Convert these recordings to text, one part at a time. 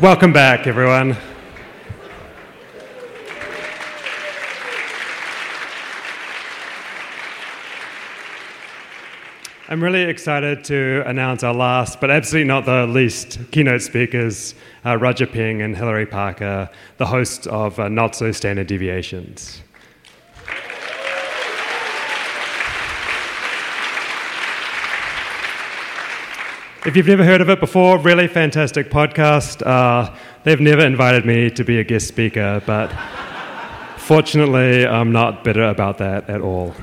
Welcome back, everyone. I'm really excited to announce our last, but absolutely not the least, keynote speakers, uh, Roger Peng and Hilary Parker, the hosts of uh, Not So Standard Deviations. If you've never heard of it before, really fantastic podcast. Uh, they've never invited me to be a guest speaker, but fortunately, I'm not bitter about that at all.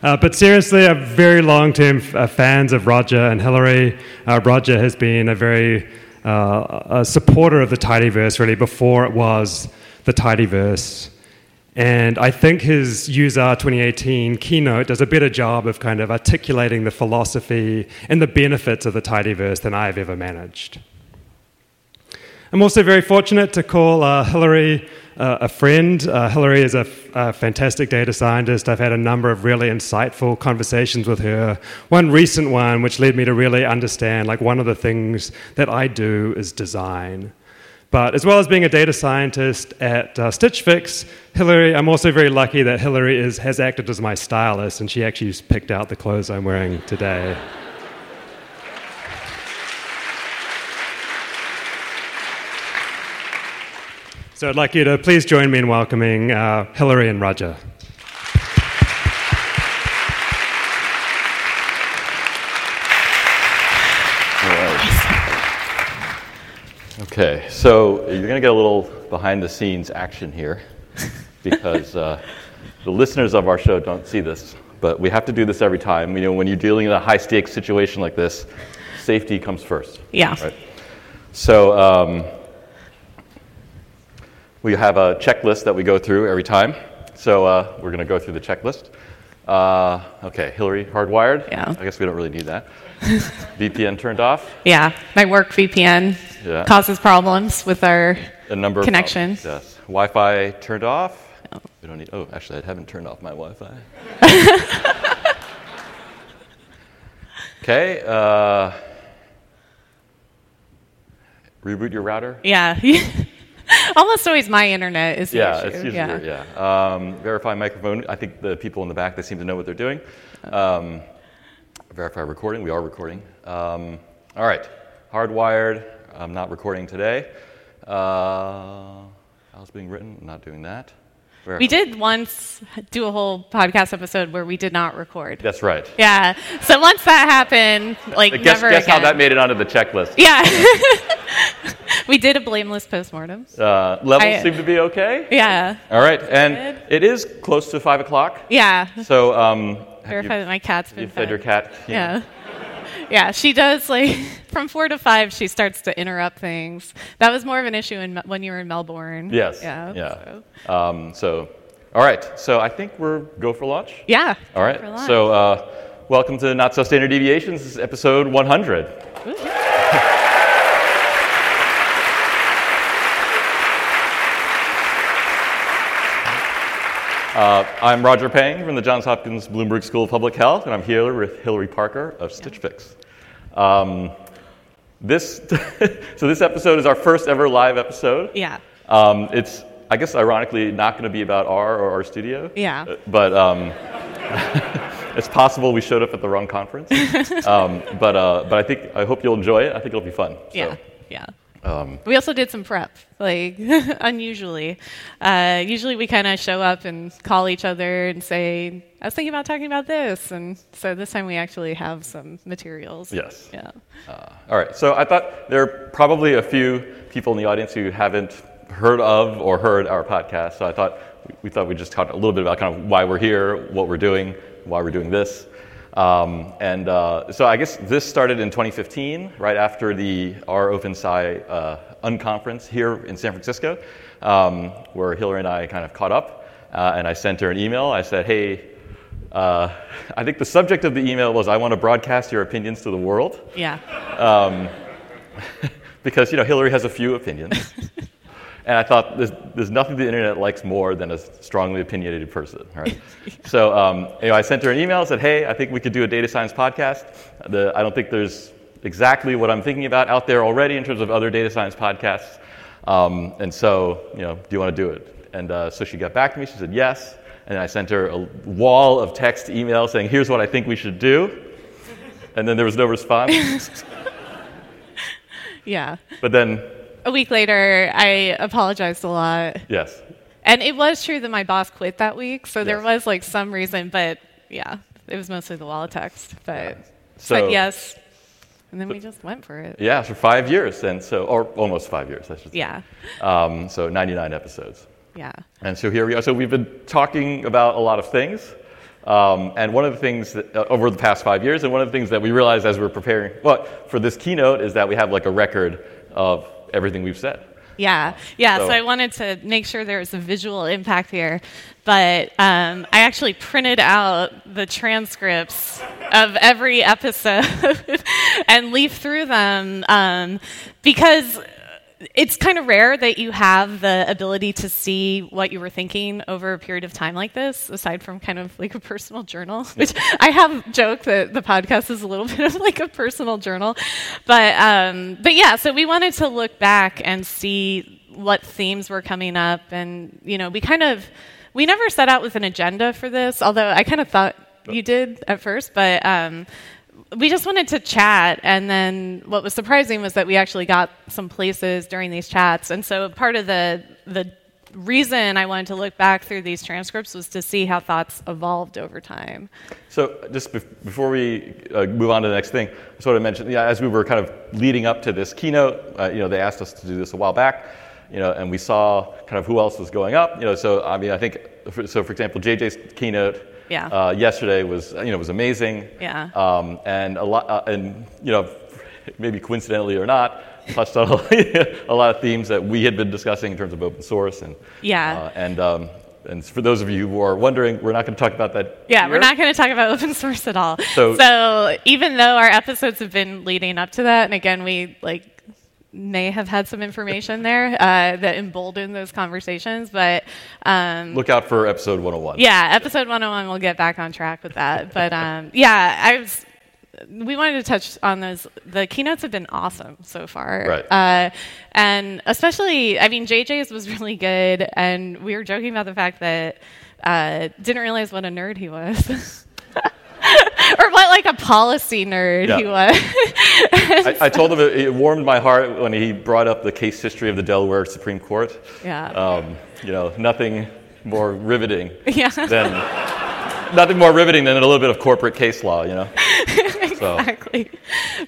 Uh, but seriously, I'm very long term f- uh, fans of Roger and Hilary. Uh, Roger has been a very uh, a supporter of the Tidyverse really before it was the Tidyverse. And I think his useR! 2018 keynote does a better job of kind of articulating the philosophy and the benefits of the Tidyverse than I've ever managed. I'm also very fortunate to call uh, Hilary uh, a friend. Uh, Hilary is a, f- a fantastic data scientist. I've had a number of really insightful conversations with her. One recent one, which led me to really understand, like, one of the things that I do is design. But as well as being a data scientist at uh, Stitch Fix, Hilary, I'm also very lucky that Hilary is, has acted as my stylist, and she actually picked out the clothes I'm wearing today. So I'd like you to please join me in welcoming uh, Hilary and Roger. Okay, so you're going to get a little behind the scenes action here because uh, the listeners of our show don't see this, but we have to do this every time. You know, when you're dealing in a high stakes situation like this, safety comes first. Yeah. Right? So um, we have a checklist that we go through every time. So uh, we're going to go through the checklist. Uh, okay, Hilary hardwired. Yeah. I guess we don't really need that. VPN turned off. Yeah, my work VPN Yeah. causes problems with our A number of Connection. problems, Yes. Wi-Fi turned off. We don't need. Oh, actually, I haven't turned off my Wi-Fi. okay. Uh, reboot your router. yeah. Almost always my internet is the Yeah, issue. it's yeah. yeah. Um, verify microphone. I think the people in the back they seem to know what they're doing. Um, verify recording. We are recording. Um, all right. Hardwired. I'm not recording today. Uh, files being written. I'm not doing that. We did once do a whole podcast episode where we did not record. That's right. Yeah. So once that happened, like guess never guess again. how that made it onto the checklist. yeah. we did a blameless postmortem. Uh, levels I- seem to be okay. Yeah. All right, and it is close to five o'clock. Yeah. So um, Verify you, that my cat's been you fed your cat. Yeah. Yeah, she does like from four to five. She starts to interrupt things. That was more of an issue in, when you were in Melbourne. Yes. Yeah. Yeah. So. Um, so, all right. So I think we're go for lunch. Yeah. All right. So, uh, welcome to Not So Standard Deviations. This is episode 100. Uh, I'm Roger Peng from the Johns Hopkins Bloomberg School of Public Health, and I'm here with Hilary Parker of Stitch Fix. Um, this, so this episode is our first ever live episode. Yeah. Um, it's, I guess, ironically, not going to be about R or RStudio. Yeah. Uh, But um, it's possible we showed up at the wrong conference. um, but, uh, but I think, I hope you'll enjoy it. I think it'll be fun. So, Yeah. Um, We also did some prep, like unusually. Uh, usually we kind of show up and call each other and say, I was thinking about talking about this. And so this time we actually have some materials. Yes. Yeah. Uh, all right. So I thought there are probably a few people in the audience who haven't heard of or heard our podcast. So I thought we thought we'd just talk a little bit about kind of why we're here, what we're doing, why we're doing this. Um, and uh, so I guess this started in 2015, right after the rOpenSci uh, unconference here in San Francisco, um, where Hilary and I kind of caught up. Uh, and I sent her an email. I said, hey, uh, I think the subject of the email was, I want to broadcast your opinions to the world Yeah. because you know Hilary has a few opinions, and I thought there's, there's nothing the internet likes more than a strongly opinionated person, right? so um, anyway, I sent her an email. Said, "Hey, I think we could do a data science podcast. The, I don't think there's exactly what I'm thinking about out there already in terms of other data science podcasts. Um, and so, you know, do you want to do it? And uh, so she got back to me. She said yes. And I sent her a wall of text email saying, here's what I think we should do. And then there was no response. Yeah. but then, A week later, I apologized a lot. yes. And it was true that my boss quit that week, so there was like some reason, but yeah, it was mostly the wall of text. But So- said yes, and then we just went for it. Yeah, for five years. And so, or almost five years, I should say. Yeah, Um, so 99 episodes. yeah, And so here we are. So we've been talking about a lot of things. Um, and one of the things that, uh, over the past five years, and one of the things that we realized as we were preparing, well, for this keynote is that we have like a record of everything we've said. yeah, yeah. So, So- I wanted to make sure there was a visual impact here, but um, I actually printed out the transcripts of every episode and leafed through them um, because it's kind of rare that you have the ability to see what you were thinking over a period of time like this, aside from kind of like a personal journal, which I have joked that the podcast is a little bit of like a personal journal. But, um, but yeah, so we wanted to look back and see what themes were coming up. And, you know, we kind of, we never set out with an agenda for this, although I kind of thought you did at first, but um, we just wanted to chat. And then what was surprising was that we actually got some places during these chats. And so part of the the reason I wanted to look back through these transcripts was to see how thoughts evolved over time. So just bef- before we uh, move on to the next thing, I sort of mentioned, yeah, as we were kind of leading up to this keynote, uh, you know, they asked us to do this a while back, you know, and we saw kind of who else was going up, you know, so I mean, I think, so for example, JJ's keynote Yeah. uh, yesterday was, you know, was amazing. Yeah. Um, and a lot, uh, and you know, maybe coincidentally or not, touched on a lot of themes that we had been discussing in terms of open source and Yeah. uh, and um, and for those of you who are wondering, we're not going to talk about that. Yeah, here. we're not going to talk about open source at all. So- So, even though our episodes have been leading up to that, and again, we like may have had some information there uh, that emboldened those conversations, but um, Look out for episode 101. yeah, episode 101, we'll get back on track with that. But um, yeah, I was. We wanted to touch on those. The keynotes have been awesome so far, Right. Uh, and especially, I mean, JJ's was really good, and we were joking about the fact that uh, didn't realize what a nerd he was. or what like a policy nerd Yeah. he was. I, I told him it, it warmed my heart when he brought up the case history of the Delaware Supreme Court. yeah. Um, you know, nothing more riveting yeah. than nothing more riveting than a little bit of corporate case law. You know. So exactly.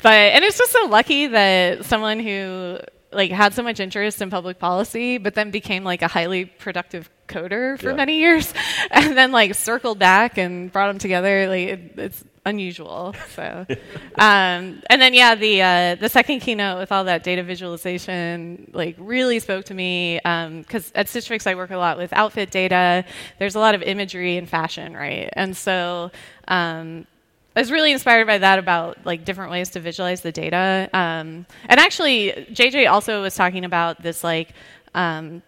But and it's just so lucky that someone who like had so much interest in public policy, but then became like a highly productive coder for Yeah. many years, and then like circled back and brought them together. Like it, it's unusual. So, um, and then yeah, the uh, the second keynote with all that data visualization like really spoke to me because at Stitch Fix I work a lot with outfit data. There's a lot of imagery and fashion, right? And so. Um, I was really inspired by that about like different ways to visualize the data. Um, and actually, JJ also was talking about this like. Um,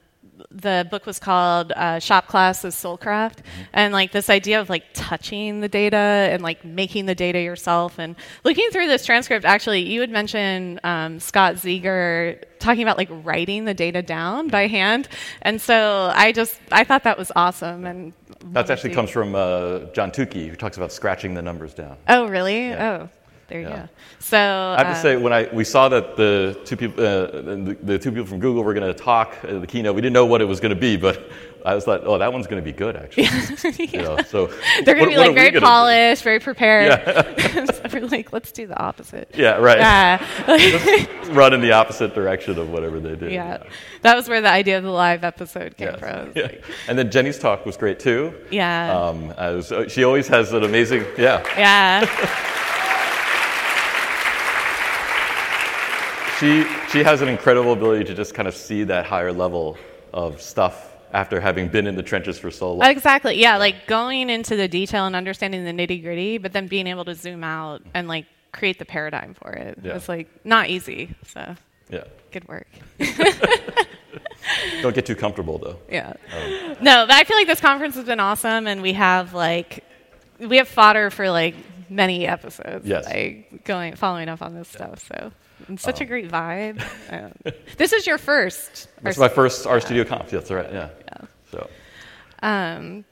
the book was called uh, Shop Class as Soulcraft, and like this idea of like touching the data and like making the data yourself. And looking through this transcript, actually, you had mentioned um, Scott Zeger talking about like writing the data down by hand, and so I just I thought that was awesome. And that actually comes from uh, John Tukey, who talks about scratching the numbers down. Oh, really? Yeah. Oh, there you Yeah. go. So I have to uh, say, when I we saw that the two people, uh, the, the two people from Google were going to talk at the keynote, we didn't know what it was going to be, but I was like, oh, that one's going to be good, actually. You know, so they're going to be like very gonna do? polished, very prepared. so we're like, let's do the opposite. Yeah, right. Yeah. Run in the opposite direction of whatever they did. yeah. That was where the idea of the live episode came Yes. from. Yeah. And then Jenny's talk was great too. Yeah. Um, was, uh, she always has an amazing, yeah. Yeah. She she has an incredible ability to just kind of see that higher level of stuff after having been in the trenches for so long. Exactly. Yeah, like going into the detail and understanding the nitty gritty, but then being able to zoom out and like create the paradigm for it. Yeah. It's like not easy. So Yeah. good work. Don't get too comfortable though. Yeah. Um, no, but I feel like this conference has been awesome, and we have like we have fodder for like many episodes. Yes. Like going, following up on this stuff. So it's such a great vibe. Um, this is your first. This is my first RStudio Conf. That's right. Yeah. So. Um,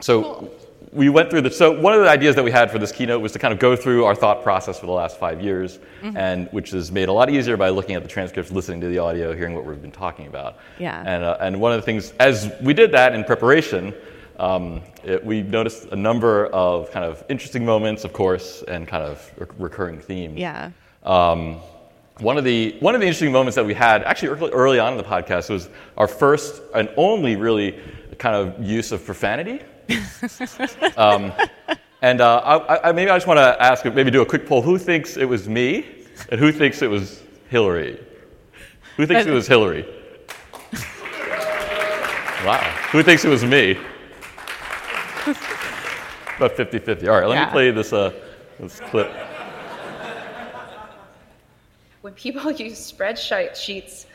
So we went through the. So one of the ideas that we had for this keynote was to kind of go through our thought process for the last five years, Mm-hmm. and which is made a lot easier by looking at the transcripts, listening to the audio, hearing what we've been talking about. Yeah. And uh, and one of the things as we did that in preparation. Um, it, we noticed a number of kind of interesting moments, of course, and kind of re- recurring themes. yeah. Um, one of the one of the interesting moments that we had actually early, early on in the podcast was our first and only really kind of use of profanity. um, and uh, I, I, maybe I just want to ask, maybe do a quick poll: Who thinks it was me, and who thinks it was Hilary? Who thinks it was Hilary? Wow. Who thinks it was me? About 50-50. All right, let Yeah. me play this uh, this clip. When people use spreadsheet sheets,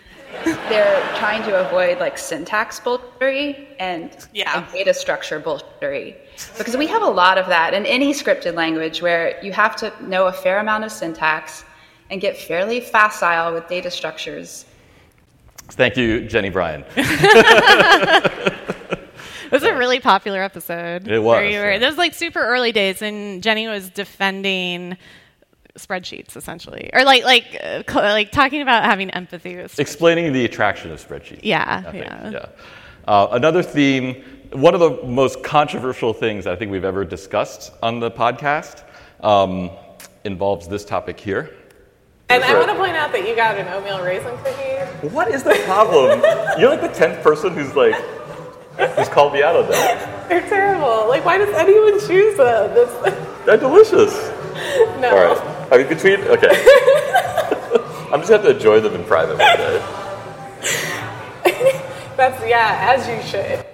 they're trying to avoid like syntax bullshittery and, Yeah. and data structure bullshittery. Because we have a lot of that in any scripted language where you have to know a fair amount of syntax and get fairly facile with data structures. Thank you, Jenny Bryan. It was a really popular episode. It was, Where you were, yeah. This was like super early days, and Jenny was defending spreadsheets essentially, or like like uh, like talking about having empathy with. Explaining the attraction of spreadsheets. Yeah, think, yeah. yeah. Uh, another theme, one of the most controversial things I think we've ever discussed on the podcast um, involves this topic here. And I want to point out that you got an oatmeal raisin cookie. What is the problem? You're like the tenth person who's like, who's called me out on that. They're terrible. Like, why does anyone choose them? That's, They're delicious. no. I mean, between, okay. I'm just to have to enjoy them in private one day. That's, yeah, as you should.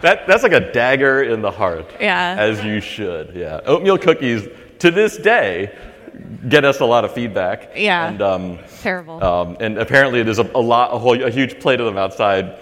That, that's like a dagger in the heart. Yeah. As you should, yeah. Oatmeal cookies, to this day, get us a lot of feedback. Yeah. And, um, Terrible. um, and apparently there's a, a lot, a, whole, a huge plate of them outside,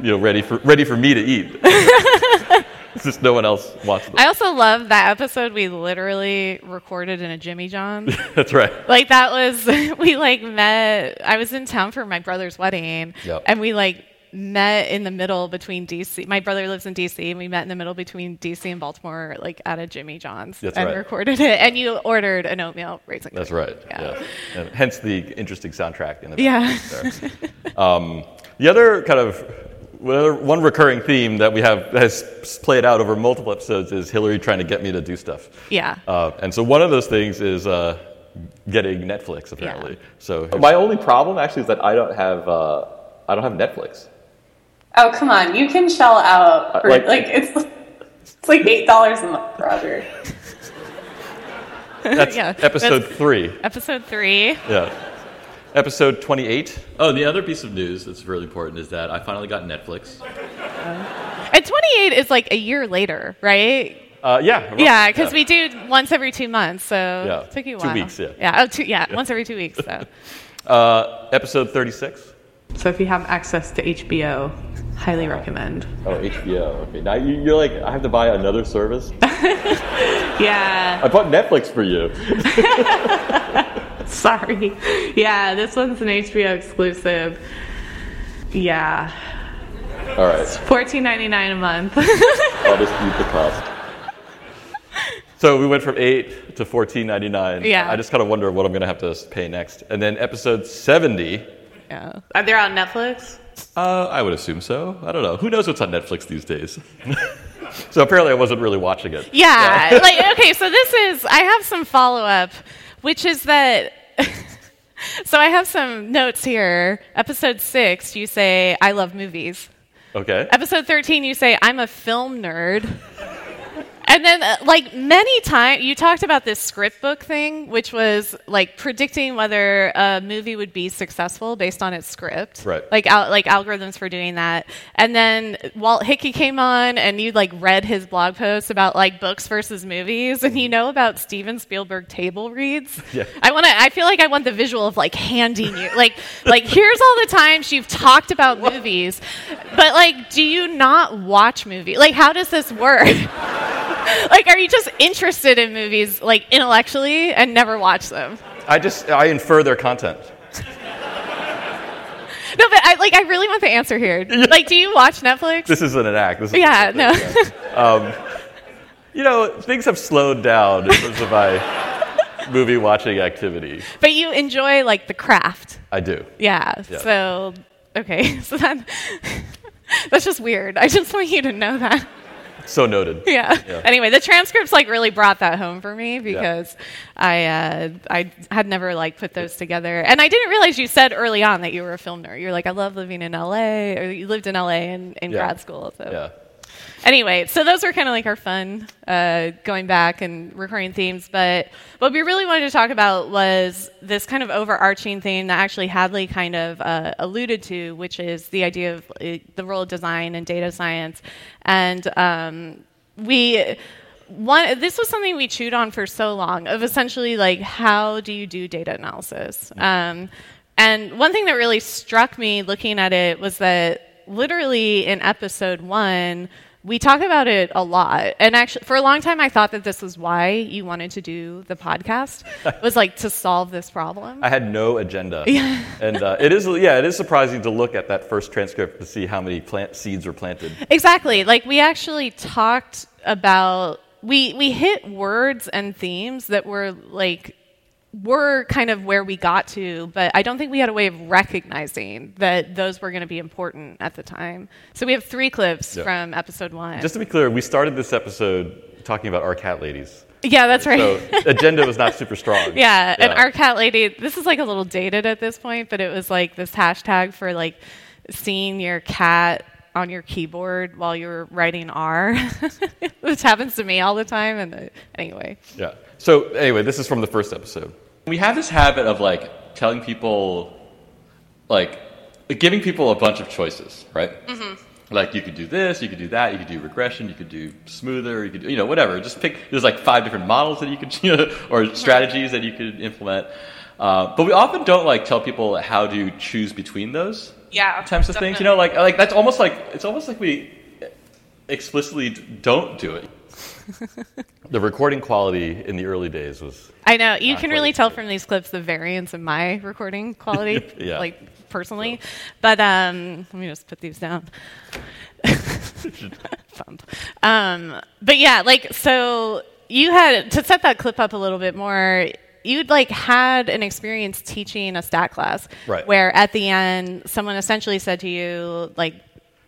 you know, ready for, ready for me to eat. it's just no one else wants them. I also love that episode we literally recorded in a Jimmy John's. That's right. like that was we like met I was in town for my brother's wedding Yep. and we like met in the middle between DC. My brother lives in DC and we met in the middle between DC and Baltimore like at a Jimmy John's That's and right. recorded it and you ordered an oatmeal raisin. That's right. Yeah. Yeah. And hence the interesting soundtrack in the Yeah. there. um, the other kind of one recurring theme that we have has played out over multiple episodes is Hilary trying to get me to do stuff. Yeah. Uh, and so one of those things is uh, getting Netflix apparently. Yeah. So My only problem actually is that I don't have uh, I don't have Netflix. Oh, come on. You can shell out. For, Like- like, it's, it's like $8 a month, Roger. that's Yeah, episode that's- three. Episode 3. Yeah. Episode 28. Oh, the other piece of news that's really important is that I finally got Netflix. And 28 is like a year later, right? Uh, yeah. Yeah, because we do once every 2 months. So Yeah, it took you a two weeks, yeah. Yeah, oh, two, yeah, once every 2 weeks so. Uh, episode 36. So if you have access to HBO, highly recommend. Oh, HBO. Okay, now you, you're like I have to buy another service. Yeah, I bought Netflix for you. sorry. Yeah, this one's an HBO exclusive. Yeah, All right, fourteen ninety nine a month. I'll dispute the cost. So we went from eight to fourteen ninety nine. Yeah. I just kind of wonder what I'm going to have to pay next. And then episode seventy. Yeah. Are they on Netflix? Uh, I would assume so. I don't know. Who knows what's on Netflix these days? so apparently I wasn't really watching it. Yeah. like okay, so this is I have some follow up, which is that so I have some notes here. Episode six, you say I love movies. Okay. Episode thirteen, you say I'm a film nerd. And then, uh, like many times, you talked about this script book thing, which was like predicting whether a movie would be successful based on its script, Right. Like al- like algorithms for doing that. And then Walt Hickey came on, and you like read his blog post about like books versus movies, and you know about Steven Spielberg table reads. Yeah. I want to. I feel like I want the visual of like handing you, like like here's all the times you've talked about movies, but like, do you not watch movies? Like, how does this work? like, are you just interested in movies like intellectually and never watch them? I just I infer their content. No, but I like I really want the answer here. Like, do you watch Netflix? This isn't an act. This is yeah, no. Um, you know, things have slowed down in terms of my movie watching activity. but you enjoy like the craft. I do. Yeah. Yeah. So okay, so that that's just weird. I just want you to know that. So noted. Yeah. Yeah. Anyway, the transcripts like really brought that home for me because I uh, I had never like put those together, and I didn't realize you said early on that you were a film nerd. You're like, I love living in LA, or you lived in LA in, in Yeah. grad school. So Yeah. Anyway, so those were kind of like our fun uh, going back and recurring themes. But what we really wanted to talk about was this kind of overarching theme that actually Hadley kind of uh, alluded to, which is the idea of uh, the role of design and data science. And um, we. One, this was something we chewed on for so long of essentially like how do you do data analysis um, and one thing that really struck me looking at it was that literally in episode one, we talk about it a lot. And actually, for a long time, I thought that this was why you wanted to do the podcast, It was like to solve this problem. I had no agenda. And uh, it is, yeah, it is surprising to look at that first transcript to see how many plant seeds were planted. Exactly. Like we actually talked about we we hit words and themes that were like were kind of where we got to, but I don't think we had a way of recognizing that those were going to be important at the time. So we have three clips Yeah. from episode one. Just to be clear, we started this episode talking about our cat ladies. yeah, that's right. So agenda was not super strong. Yeah, and our cat lady, this is like a little dated at this point, but it was like this hashtag for like seeing your cat on your keyboard while you're writing R, which happens to me all the time. And uh, anyway, Yeah. So anyway, this is from the first episode. We have this habit of like telling people, like, giving people a bunch of choices, right? Like you could do this, you could do that, you could do regression, you could do smoother, you could do, you know, whatever. Just pick. There's like five different models that you could, you know, or strategies that you could implement. Uh, but we often don't like tell people how to choose between those Yeah, types of things. You know, like like that's almost like it's almost like we explicitly don't do it. The recording quality in the early days was I know you can really tell from these clips the variance in my recording quality, Yeah. like personally. But um, let me just put these down. Um, but yeah, like so you had to set that clip up a little bit more. You'd like had an experience teaching a stat class, Right. where at the end someone essentially said to you like.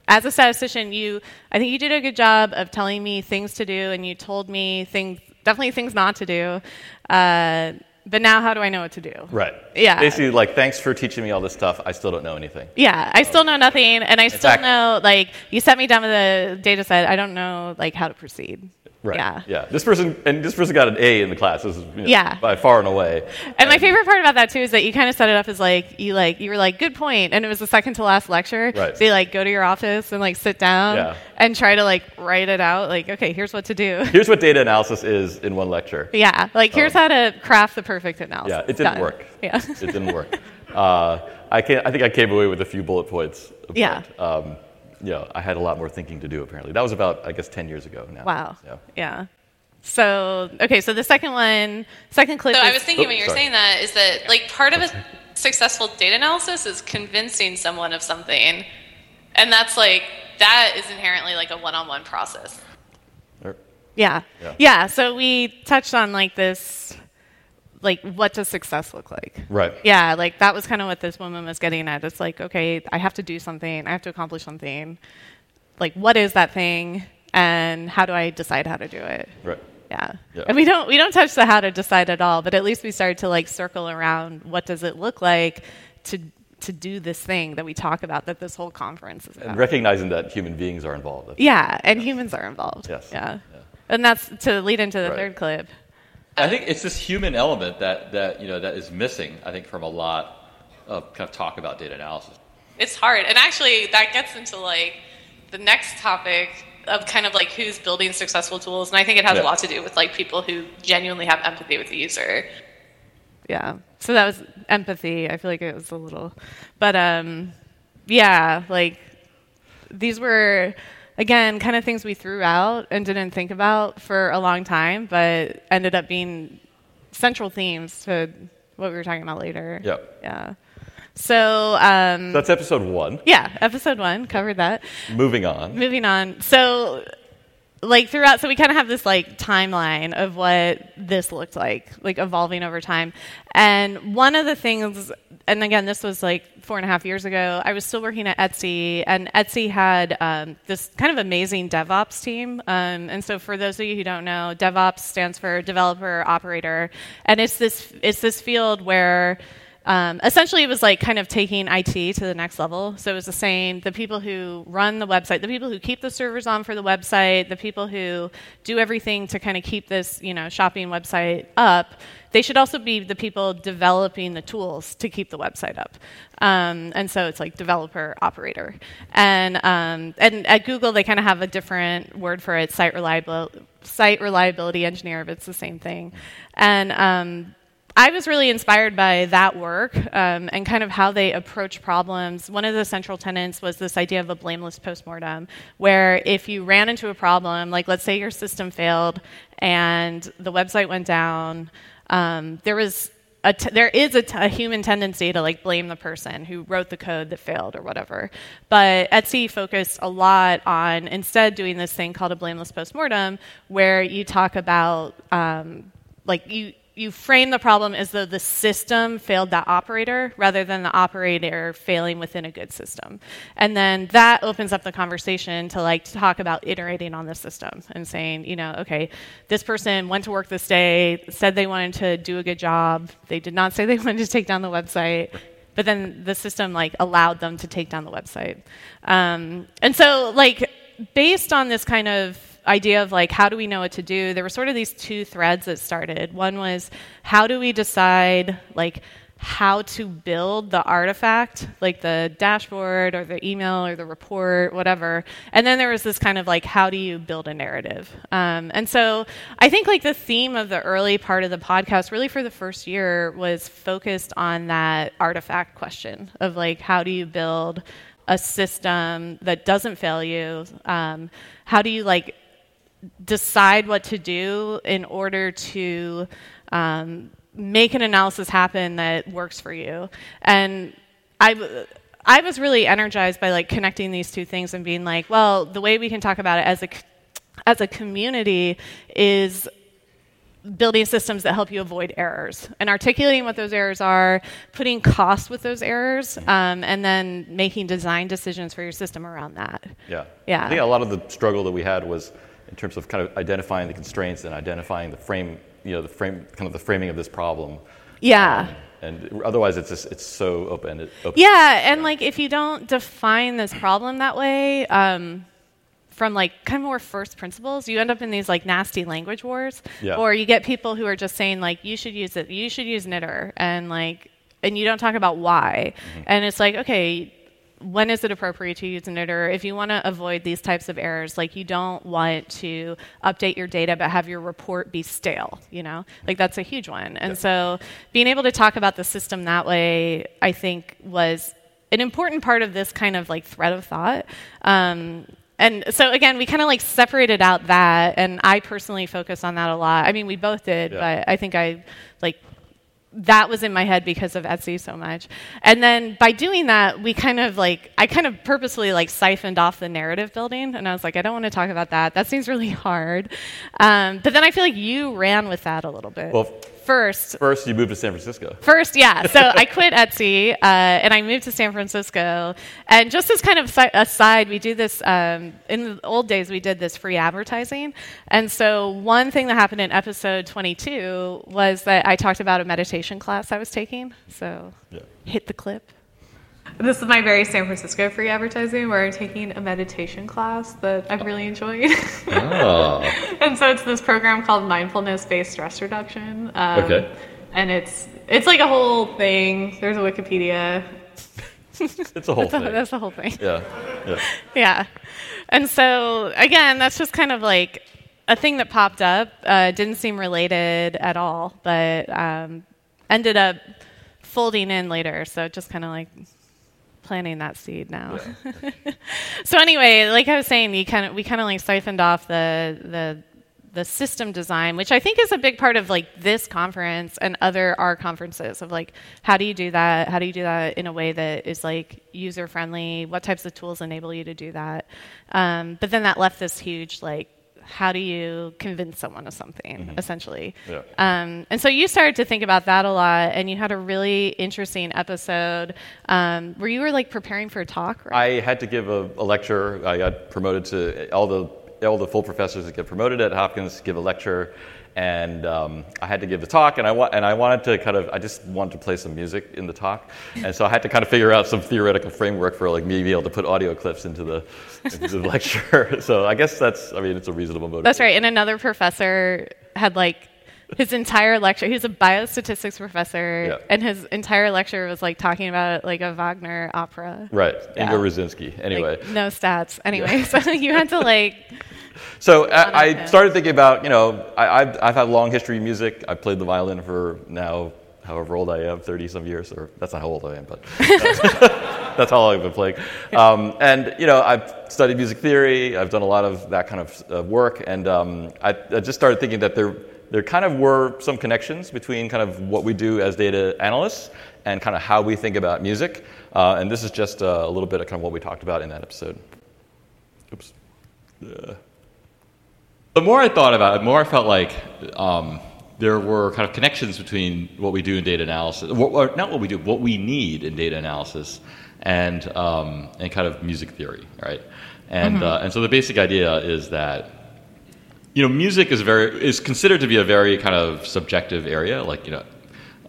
As a statistician, you I think you did a good job of telling me things to do, and you told me things definitely things not to do. Uh, but now, how do I know what to do? right. Yeah. Basically, like, thanks for teaching me all this stuff. I still don't know anything. Yeah, I still know nothing, and I still fact- know like you set me down with a data set. I don't know like how to proceed. Right. Yeah. Yeah. This person and this person got an A in the class. This is you know, Yeah. by far and away. And my favorite part about that too is that you kind of set it up as like you like you were like good point, and it was the second to last lecture. Right. So you like go to your office and like sit down Yeah. and try to like write it out. Like okay, here's what to do. Here's what data analysis is in one lecture. Yeah, like here's how to craft the perfect analysis. Um, Yeah, it didn't Done. work. Yeah. It didn't work. Uh, I can I think I came away with a few bullet points. but, Yeah. Um, you know, I had a lot more thinking to do. Apparently, that was about I guess ten years ago now. Wow. Yeah. Yeah. So okay, so the second one, second clip. So is, I was thinking Oh, when you were oh, sorry. saying that is that like part of a successful data analysis is convincing someone of something, and that's like that is inherently like a one-on-one process. Er. Yeah. Yeah. yeah. So we touched on like this, like what does success look like? Right. Yeah, like that was kind of what this woman was getting at. It's like, okay, I have to do something, I have to accomplish something. Like, what is that thing, and how do I decide how to do it? Right. Yeah. Yeah. And we don't we don't touch the how to decide at all, but at least we started to like circle around what does it look like to to do this thing that we talk about that this whole conference is about. And recognizing that human beings are involved. yeah, and humans are involved. Yes. Yeah. Yeah. And that's to lead into the Right. third clip. I think it's this human element that, that you know that is missing. I think from a lot of kind of talk about data analysis. It's hard, and actually that gets into like the next topic of kind of like who's building successful tools, and I think it has Yeah. a lot to do with like people who genuinely have empathy with the user. Yeah. So that was empathy. I feel like it was a little, but um, yeah, like these were again, kind of things we threw out and didn't think about for a long time, but ended up being central themes to what we were talking about later. Yep. Yeah. So, um, That's episode one. yeah, episode one covered that. Moving on. Moving on. So, like throughout, so we kind of have this like timeline of what this looked like, like evolving over time. And one of the things, and again, this was like four and a half years ago. I was still working at Etsy, and Etsy had um, this kind of amazing DevOps team. Um, and so, for those of you who don't know, DevOps stands for Developer Operator, and it's this it's this field where um, essentially, it was like kind of taking IT to the next level. So it was the saying the people who run the website, the people who keep the servers on for the website, the people who do everything to kind of keep this, you know, shopping website up. They should also be the people developing the tools to keep the website up. Um, and so it's like developer operator. And um, and at Google, they kind of have a different word for it, site reliability, site reliability engineer, but it's the same thing. And um, I was really inspired by that work um, and kind of how they approach problems. One of the central tenets was this idea of a blameless postmortem, where if you ran into a problem, like let's say your system failed and the website went down, um, there was there is a, t- a human tendency to like blame the person who wrote the code that failed or whatever. But Etsy focused a lot on instead doing this thing called a blameless postmortem, where you talk about um, like you you frame the problem as though the system failed that operator rather than the operator failing within a good system. And then that opens up the conversation to like to talk about iterating on the system and saying, you know, okay, this person went to work this day, said they wanted to do a good job. They did not say they wanted to take down the website. But then the system like allowed them to take down the website. Um, and so like based on this kind of idea of like how do we know what to do? There were sort of these two threads that started. One was how do we decide like how to build the artifact like the dashboard or the email or the report whatever. And then there was this kind of like how do you build a narrative? Um, and so i think like the theme of the early part of the podcast really for the first year was focused on that artifact question of like how do you build a system that doesn't fail you? Um, how do you like decide what to do in order to um, make an analysis happen that works for you. And I, I was really energized by like connecting these two things and being like, well, the way we can talk about it as a as a community is building systems that help you avoid errors and articulating what those errors are, putting cost with those errors, um, and then making design decisions for your system around that. Yeah. Yeah. I think a lot of the struggle that we had was in terms of kind of identifying the constraints and identifying the frame, you know, the frame, kind of the framing of this problem. Yeah. Um, and otherwise, it's just it's so open. open. Yeah, and like if you don't define this problem that way, um, from like kind of more first principles, you end up in these like nasty language wars. Yeah. Or you get people who are just saying like you should use it, you should use knitr, and like and you don't talk about why. And it's like okay, when is it appropriate to use an knitr? If you want to avoid these types of errors, like you don't want to update your data but have your report be stale, you know? Like that's a huge one. And so being able to talk about the system that way, I think was an important part of this kind of like thread of thought. Um, and so again, we kind of like separated out that, and I personally focus on that a lot. I mean, we both did, Yeah. but I think I like that was in my head because of Etsy so much. And then by doing that, we kind of like I kind of purposely like siphoned off the narrative building, and I was like, I don't want to talk about that. That seems really hard. Um, but then I feel like you ran with that a little bit. Well, first, first you moved to San Francisco. First, yeah. So I quit Etsy uh, and I moved to San Francisco. And just as kind of si- aside, we do this um, in the old days. We did this free advertising. And so one thing that happened in episode 22 was that I talked about a meditation class I was taking. So Yeah. hit the clip. This is my very San Francisco free advertising where I'm taking a meditation class that I've really enjoyed. Oh. and so it's this program called mindfulness based stress reduction. Um, Okay. And it's it's like a whole thing. There's a Wikipedia. It's a whole That's, thing. that's the whole thing. Yeah. Yeah. yeah. And so, again, that's just kind of like a thing that popped up. Uh, didn't seem related at all, but um, ended up folding in later. So just kind of like planting that seed now. so anyway, like I was saying, you kind of we kind of like siphoned off the the the system design, which I think is a big part of like this conference and other R conferences of like how do you do that? How do you do that in a way that is like user friendly? What types of tools enable you to do that? Um, but then that left this huge like how do you convince someone of something Mm-hmm. essentially Yeah. um, and so you started to think about that a lot and you had a really interesting episode um, where you were like preparing for a talk right? I had to give a, a lecture. I got promoted to all the all the full professors that get promoted at Hopkins give a lecture, and um, I had to give the talk. And I wa- and I wanted to kind of I just wanted to play some music in the talk, and so I had to kind of figure out some theoretical framework for like me being able to put audio clips into the into the lecture. so I guess that's I mean it's a reasonable motive. That's right. And another professor had like his entire lecture. He was a biostatistics professor, Yeah. and his entire lecture was like talking about like a Wagner opera. Right, Yeah. Ingo Ruczinski. Anyway, Like, no stats. Anyway, so you had to like So I, I started thinking about, you know, I, I've, I've had a long history in music. I've played the violin for now, however old I am, 30 some years, or that's not how old I am, but that's how long I've been playing. Um, and, you know, I've studied music theory. I've done a lot of that kind of uh, work. And um, I, I just started thinking that there, there kind of were some connections between kind of what we do as data analysts and kind of how we think about music. Uh, and this is just uh, a little bit of kind of what we talked about in that episode. Oops. The more I thought about it, the more I felt like um, there were kind of connections between what we do in data analysis, what, not what we do, what we need in data analysis, and um, and kind of music theory, right? And uh, and so the basic idea is that you know music is very is considered to be a very kind of subjective area, like you know,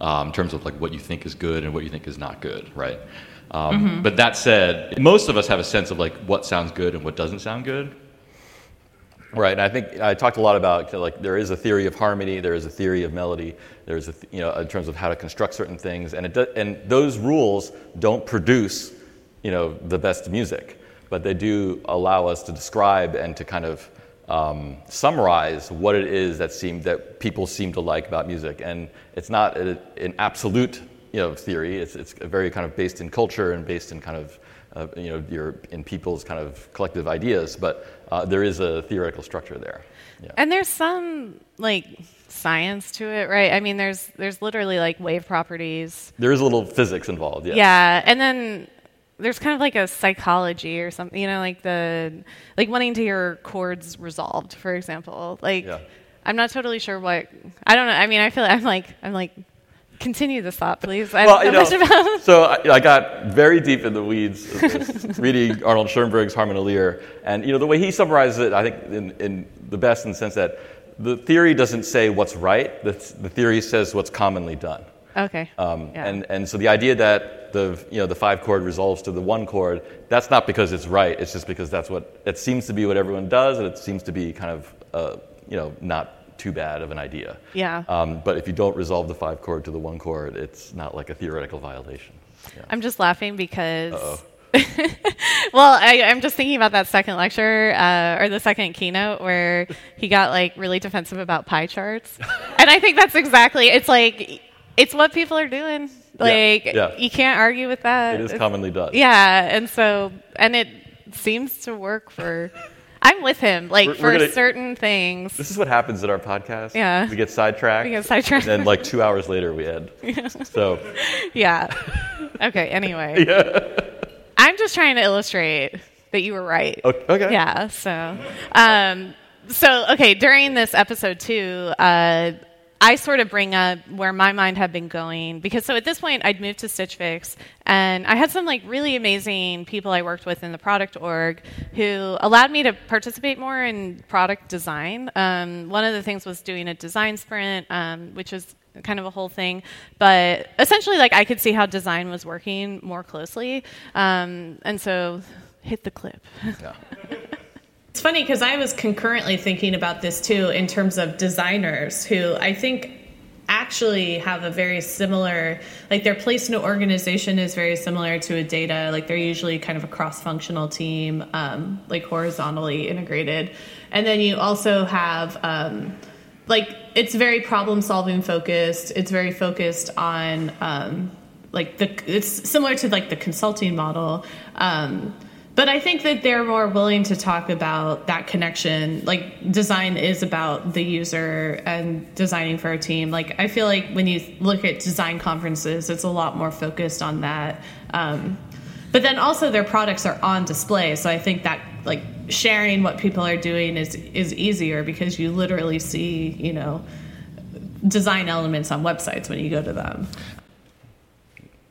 um, in terms of like what you think is good and what you think is not good, right? Um, But that said, most of us have a sense of like what sounds good and what doesn't sound good. Right, and I think I talked a lot about like there is a theory of harmony, there is a theory of melody, there is a th- you know in terms of how to construct certain things, and it do, and those rules don't produce you know the best music, but they do allow us to describe and to kind of um, summarize what it is that seem that people seem to like about music, and it's not a, an absolute you know theory. It's it's very kind of based in culture and based in kind of uh, you know, your, in people's kind of collective ideas, but uh, there is a theoretical structure there. Yeah. And there's some like science to it, right? I mean, there's there's literally like wave properties. There is a little physics involved, yeah. Yeah, and then there's kind of like a psychology or something, you know, like the like wanting to hear chords resolved, for example. Like Yeah. I'm not totally sure what I don't know. I mean, I feel I'm like I'm like continue this thought, please. I Well, don't you know much about so I, I got very deep in the weeds reading Arnold Schoenberg's Harmonielehre, and you know the way he summarizes it, I think in, in the best in the sense that the theory doesn't say what's right, the, the theory says what's commonly done. Okay. Um, Yeah. and, and so the idea that the, you know, the five chord resolves to the one chord, that's not because it's right. It's just because that's what it seems to be what everyone does, and it seems to be kind of uh, you know not too bad of an idea. Yeah. Um, but if you don't resolve the five chord to the one chord, it's not like a theoretical violation. Yeah. I'm just laughing because. Well, I, I'm just thinking about that second lecture uh, or the second keynote where he got like really defensive about pie charts, and I think that's exactly. It's like it's what people are doing. Like yeah. you can't argue with that. It is It's- commonly done. Yeah, and so and it seems to work for. I'm with him, like We're- for we're gonna- certain things. This is what happens in our podcast. Yeah. We get sidetracked. We get sidetracked. And then like two hours later we end. So Yeah. Okay. Anyway. yeah. I'm just trying to illustrate that you were right. okay. okay. Yeah. So, um, so okay. During this episode too, uh, I sort of bring up where my mind had been going because so at this point I'd moved to Stitch Fix and I had some like really amazing people I worked with in the product org who allowed me to participate more in product design. Um, one of the things was doing a design sprint, um, which is kind of a whole thing but essentially like i could see how design was working more closely um, and so hit the clip It's funny because I was concurrently thinking about this too in terms of designers who I think actually have a very similar like their place in an organization is very similar to a data like they're usually kind of a cross-functional team um, like horizontally integrated and then you also have um, like it's very problem solving focused it's very focused on um, like the it's similar to like the consulting model. Um, but I think that they're more willing to talk about that connection. Like design is about the user and designing for a team. Like I feel like when you look at design conferences, it's a lot more focused on that. Um, but then also their products are on display, so I think that like sharing what people are doing is is easier because you literally see you know design elements on websites when you go to them.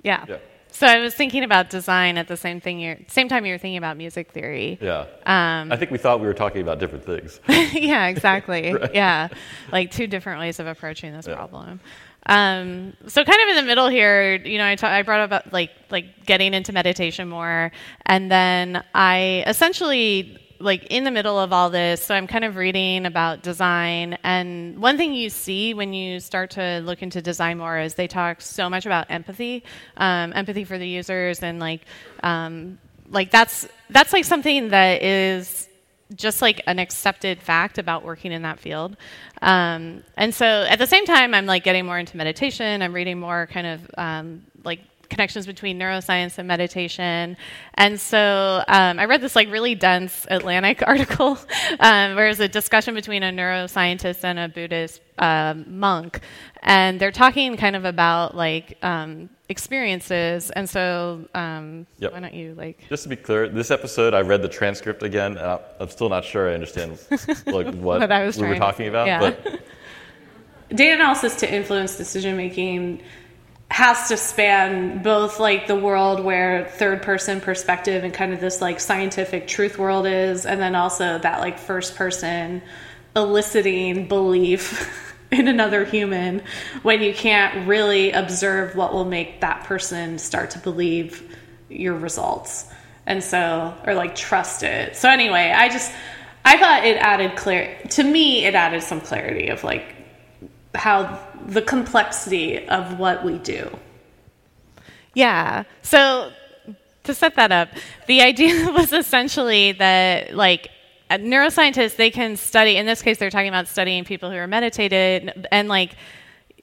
Yeah. Yeah. So I was thinking about design at the same thing. You're, same time you were thinking about music theory. Yeah. Um, I think we thought we were talking about different things. yeah, exactly. Yeah, like two different ways of approaching this Yeah. problem. Um, so kind of in the middle here, you know, I, ta- I brought up about like like getting into meditation more, and then I essentially like in the middle of all this, so I'm kind of reading about design, and one thing you see when you start to look into design more is they talk so much about empathy, um, empathy for the users, and like um, like that's that's like something that is just like an accepted fact about working in that field. Um, and so at the same time, I'm like getting more into meditation. I'm reading more kind of um, like connections between neuroscience and meditation. And so um, I read this like really dense Atlantic article um, where it's a discussion between a neuroscientist and a Buddhist um, monk. And they're talking kind of about like um, experiences. And so um, Yep. why don't you like. Just to be clear, this episode I read the transcript again, and I'm still not sure I understand like what, What I was we were talking about. yeah. But data analysis to influence decision making has to span both like the world where third person perspective and kind of this like scientific truth world is and then also that like first person eliciting belief in another human when you can't really observe what will make that person start to believe your results and so or like trust it. So anyway i just i thought it added clear to me it added some clarity of like how the complexity of what we do. Yeah. So to set that up, the idea was essentially that like uh, neuroscientists they can study. In this case, they're talking about studying people who are meditated, and like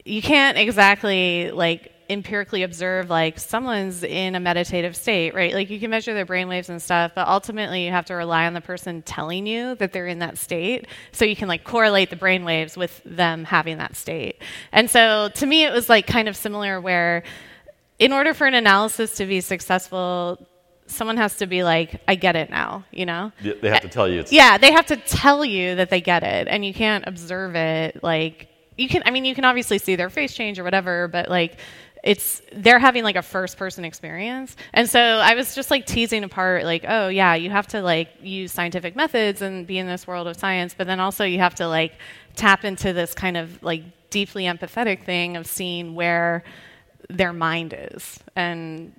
you can't exactly like empirically observe like someone's in a meditative state, right? Like you can measure their brainwaves and stuff, but ultimately you have to rely on the person telling you that they're in that state so you can like correlate the brainwaves with them having that state. And so to me it was like kind of similar where in order for an analysis to be successful, someone has to be like, I get it now, you know? they have to tell you it's Yeah, they have to tell you that they get it, and you can't observe it. Like, you can, I mean, you can obviously see their face change or whatever, but like, it's they're having like a first person experience. And so i was just like teasing apart like oh yeah you have to like use scientific methods and be in this world of science but then also you have to like tap into this kind of like deeply empathetic thing of seeing where their mind is. And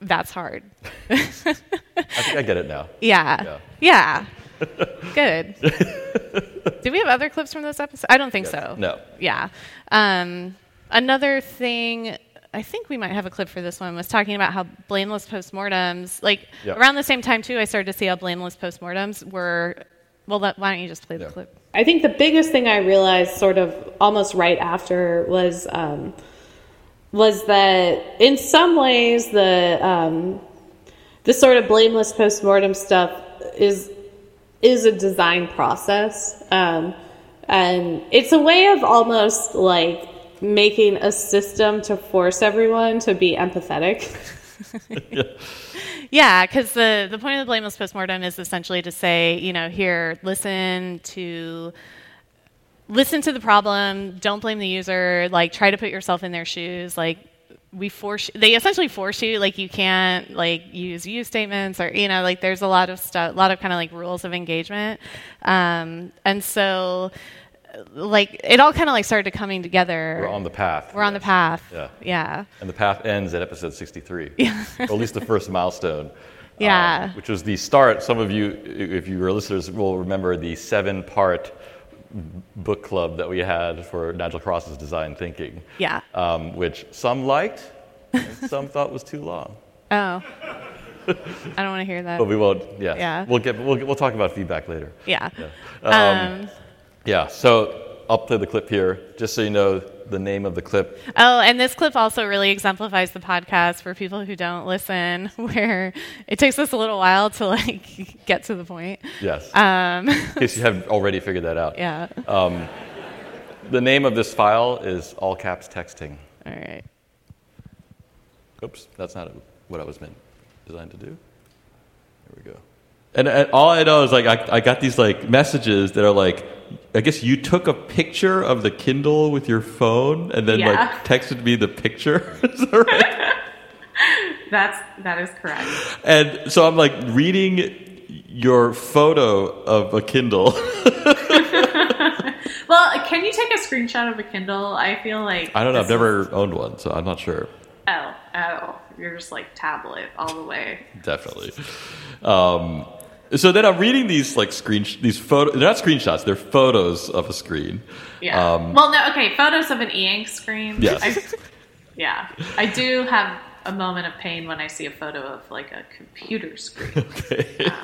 that's hard. I think I get it now. yeah. Yeah, good. Do we have other clips from this episode? I don't think so. No. yeah. Um, another thing i think we might have a clip for this one was talking about how blameless postmortems like Yeah. around the same time too i started to see how blameless postmortems were well let, why don't you just play the Yeah. clip I think the biggest thing I realized, sort of almost right after, was um, was that in some ways the um, the sort of blameless postmortem stuff is is a design process, um, and it's a way of almost like making a system to force everyone to be empathetic. Yeah, because the, the point of the blameless postmortem is essentially to say, you know, here, listen to listen to the problem, don't blame the user, like try to put yourself in their shoes, like we force they essentially force you like you can't like use use statements or you know like there's a lot of stuff a lot of kind of like rules of engagement um, and so like it all kind of like started coming together We're on the path. we're on the path Yeah. yeah And the path ends at episode 63. Yeah. or at least the first milestone. Yeah. um, which was the start. Some of you, if you were listeners, will remember the seven part book club that we had for Nigel Cross's design thinking. Yeah. Um, which some liked and some thought was too long. oh i don't want to hear that But we won't, yeah. Yeah. We'll, get, we'll, we'll talk about feedback later. yeah Um, um, Yeah, so I'll play the clip here. Just so you know, the name of the clip. Oh, and this clip also really exemplifies the podcast for people who don't listen, where it takes us a little while to like get to the point. Yes. Um, In case you haven't already figured that out. yeah. Um, the name of this file is all caps texting. All right. Oops, that's not what I was meant designed to do. There we go. And, and all I know is like I, I got these like messages that are like, I guess you took a picture of the Kindle with your phone and then Yeah. like texted me the picture. is that right? That's that is correct. And so I'm like reading your photo of a Kindle. Well, can you take a screenshot of a Kindle? I feel like I don't know. I've this is- never owned one, so I'm not sure. Oh, oh, you're just like tablet all the way. Definitely. Um, so then I'm reading these like screen these photo. They're not screenshots. They're photos of a screen. Yeah. Um, well, no. Okay, photos of an e-ink screen. Yes. I, yeah, I do have a moment of pain when I see a photo of like a computer screen.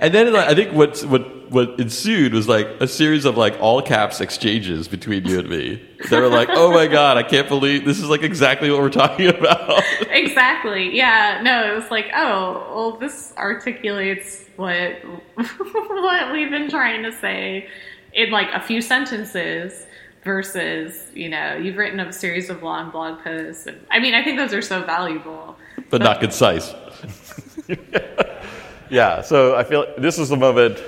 and then like, I think what what what ensued was like a series of like all caps exchanges between you and me. They were like, "Oh my god, I can't believe this is like exactly what we're talking about." exactly. Yeah. No, it was like, oh, well, this articulates what what we've been trying to say in like a few sentences versus you know you've written a series of long blog posts and i mean i think those are so valuable but not concise. yeah, so I feel this is the moment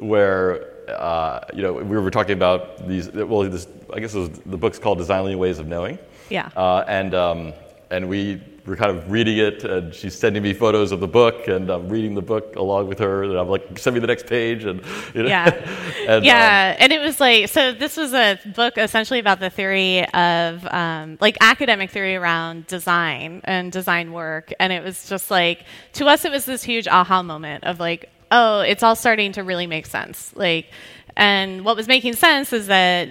where uh, you know we were talking about these. Well, this, I guess it was, the book's called "Designerly Ways of Knowing." Yeah. Uh, and um, and we were kind of reading it, and she's sending me photos of the book, and I'm reading the book along with her, and I'm like, send me the next page, and you know, Yeah. and, um, yeah, and it was like so. This was a book essentially about the theory of um, like academic theory around design and design work, and it was just like to us, it was this huge aha moment of like, oh, it's all starting to really make sense. Like, and what was making sense is that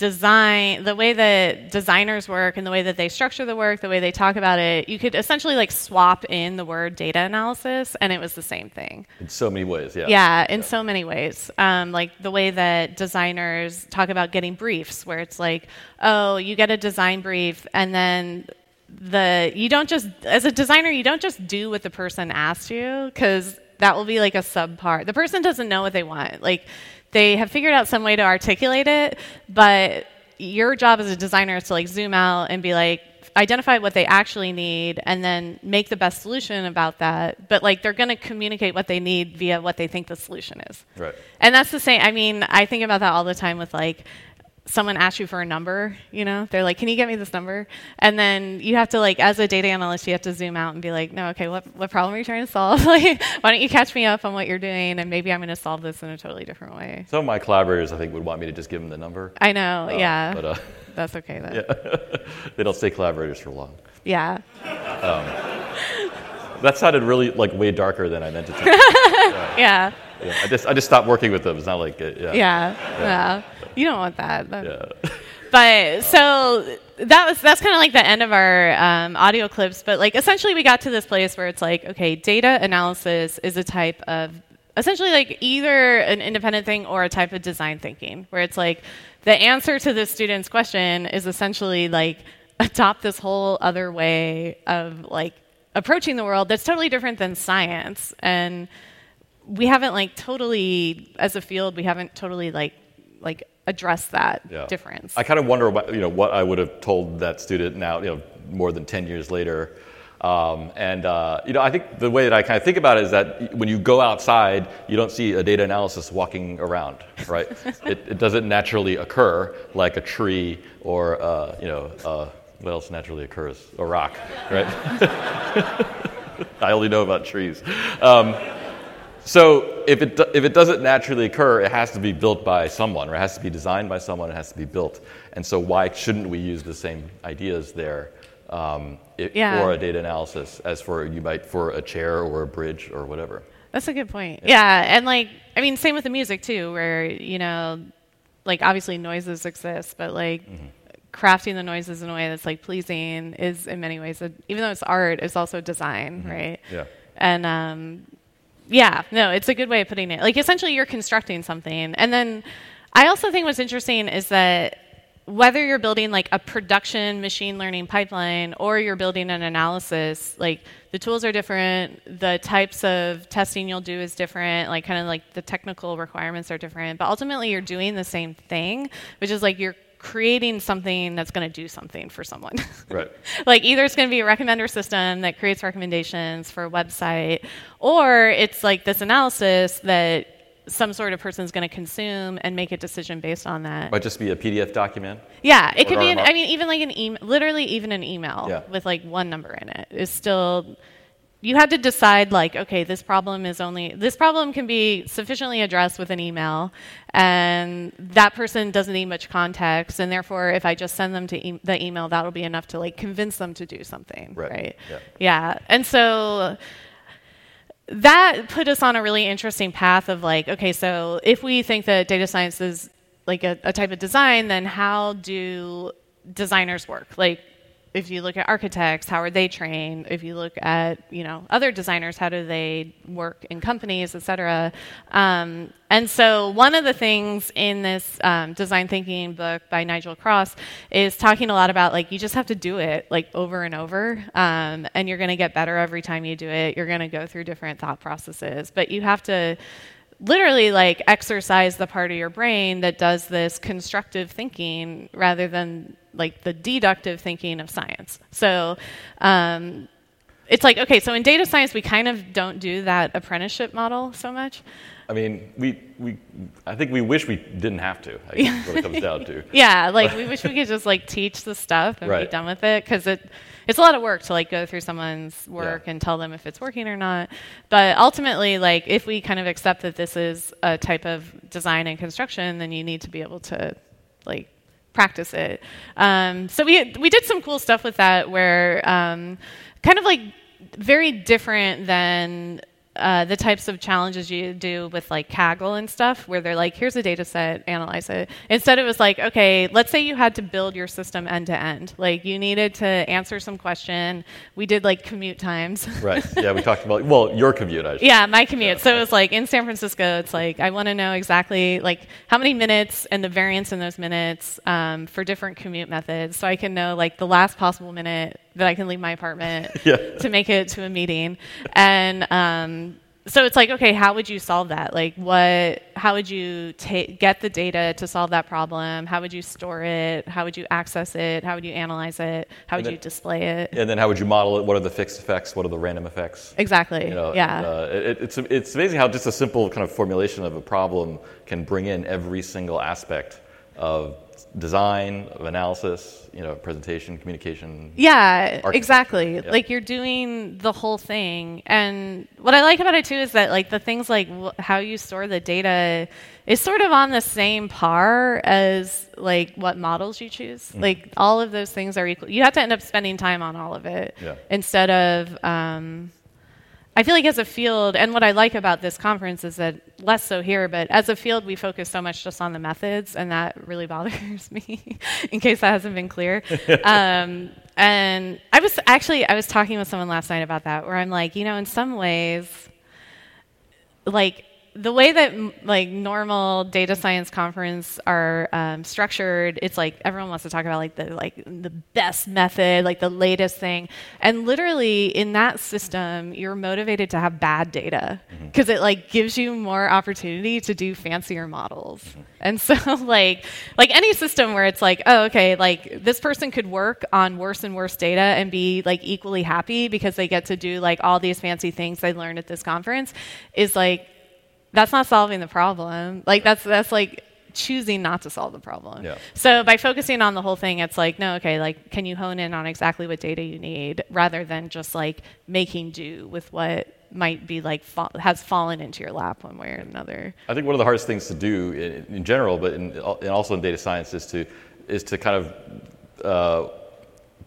design the way that designers work and the way that they structure the work the way they talk about it you could essentially like swap in the word data analysis and it was the same thing in so many ways, yeah. yeah, in so many ways. Um, like the way that designers talk about getting briefs, where it's like, oh, you get a design brief, and then the you don't just as a designer you don't just do what the person asked you because that will be like a subpart. The person doesn't know what they want. Like they have figured out some way to articulate it, but your job as a designer is to like zoom out and be like identify what they actually need and then make the best solution about that but like they're going to communicate what they need via what they think the solution is Right. and that's the same i mean i think about that all the time with like someone asks you for a number you know they're like can you get me this number and then you have to like as a data analyst you have to zoom out and be like no okay what, what problem are you trying to solve like why don't you catch me up on what you're doing and maybe i'm going to solve this in a totally different way Some of my collaborators, I think, would want me to just give them the number. i know Uh, yeah But uh, that's okay then yeah. they don't stay collaborators for long. yeah That sounded really like way darker than I meant it to. yeah Yeah, I just I just stopped working with them. It's not like uh, yeah. yeah yeah you don't want that That- Yeah. but so that was that's kind of like the end of our um, audio clips but like essentially we got to this place where it's like okay data analysis is a type of essentially like either an independent thing or a type of design thinking where it's like the answer to the student's question is essentially like adopt this whole other way of like approaching the world that's totally different than science and we haven't like totally as a field we haven't totally like like addressed that Yeah. difference I kind of wonder what you know what I would have told that student now, you know, more than ten years later. Um, and uh, you know, I think the way that I kind of think about it is that when you go outside, you don't see a data analysis walking around, right? it, it doesn't naturally occur like a tree or uh, you know uh, what else naturally occurs? A rock, right? I only know about trees. Um, so if it, if it doesn't naturally occur, it has to be built by someone, or it has to be designed by someone, it has to be built. And so why shouldn't we use the same ideas there um, Yeah. for a data analysis as for you might for a chair or a bridge or whatever? That's a good point. Yeah. and like I mean, same with the music too, where you know, like obviously noises exist, but like crafting the noises in a way that's like pleasing is in many ways, a, even though it's art, it's also design, right? Yeah. And um, yeah, no, it's a good way of putting it. Like essentially, you're constructing something, and then I also think what's interesting is that whether you're building like a production machine learning pipeline or you're building an analysis, like the tools are different, the types of testing you'll do is different, like kind of like the technical requirements are different, but ultimately you're doing the same thing, which is like you're creating something that's going to do something for someone. Right. like either it's going to be a recommender system that creates recommendations for a website, or it's like this analysis that some sort of person is going to consume and make a decision based on that. Might just be a PDF document. Yeah, it could be. An, I mean, even like an email, literally even an email Yeah. with like one number in it is still. You had to decide like, okay, this problem is only this problem can be sufficiently addressed with an email, and that person doesn't need much context, and therefore, if I just send them to e- the email, that'll be enough to like convince them to do something, Right. right? Yeah. Yeah, and so that put us on a really interesting path of like, okay, so if we think that data science is like a, a type of design, then how do designers work? Like, if you look at architects, how are they trained? If you look at you know other designers, how do they work in companies, et cetera? Um, and so one of the things in this um, design thinking book by Nigel Cross is talking a lot about like you just have to do it like over and over, um, and you're going to get better every time you do it. You're going to go through different thought processes, but you have to literally like exercise the part of your brain that does this constructive thinking rather than like the deductive thinking of science. So um, it's like okay, so in data science we kind of don't do that apprenticeship model so much. I mean, we, we, I think we wish we didn't have to. I guess what it comes down to. Yeah, like we wish we could just like teach the stuff and Right. be done with it because it it's a lot of work to like go through someone's work Yeah. and tell them if it's working or not. But ultimately, like if we kind of accept that this is a type of design and construction, then you need to be able to like practice it. Um, so we we did some cool stuff with that where um, kind of like very different than uh, the types of challenges you do with like Kaggle and stuff, where they're like, here's a data set, analyze it. Instead, it was like, okay, let's say you had to build your system end to end. Like you needed to answer some question. We did like commute times. Right. Yeah, we talked about, well, your commute, I should Yeah, my commute. So it was like in San Francisco, it's like I want to know exactly like how many minutes and the variance in those minutes um, for different commute methods, so I can know like the last possible minute that I can leave my apartment Yeah. to make it to a meeting. And um, so it's like, okay, how would you solve that? Like, what? How would you ta- get the data to solve that problem? How would you store it? How would you access it? How would you analyze it? How would then- you display it? And then how would you model it? What are the fixed effects? What are the random effects? Exactly. You know, yeah. and, uh, it, it's, it's amazing how just a simple kind of formulation of a problem can bring in every single aspect of design, of analysis, you know, presentation, communication. Yeah, exactly. Yeah. Like you're doing the whole thing. And what I like about it too is that like the things like wh- how you store the data is sort of on the same par as like what models you choose. Mm-hmm. Like all of those things are equal. You have to end up spending time on all of it Yeah. instead of um, I feel like as a field, and what I like about this conference is that less so here, but as a field, we focus so much just on the methods, and that really bothers me. in case that hasn't been clear, um, and I was actually I was talking with someone last night about that, where I'm like, you know, in some ways, like the way that like normal data science conference are um, structured, it's like everyone wants to talk about like the like the best method, like the latest thing, and literally in that system, you're motivated to have bad data because it like gives you more opportunity to do fancier models. And so like like any system where it's like, oh okay, like this person could work on worse and worse data and be like equally happy because they get to do like all these fancy things they learned at this conference is like that's not solving the problem. Like that's that's like choosing not to solve the problem. Yeah. So by focusing on the whole thing, it's like no, okay, like can you hone in on exactly what data you need rather than just like making do with what might be like fa- has fallen into your lap one way or another. I think one of the hardest things to do in, in general, but in, and also in data science, is to is to kind of uh,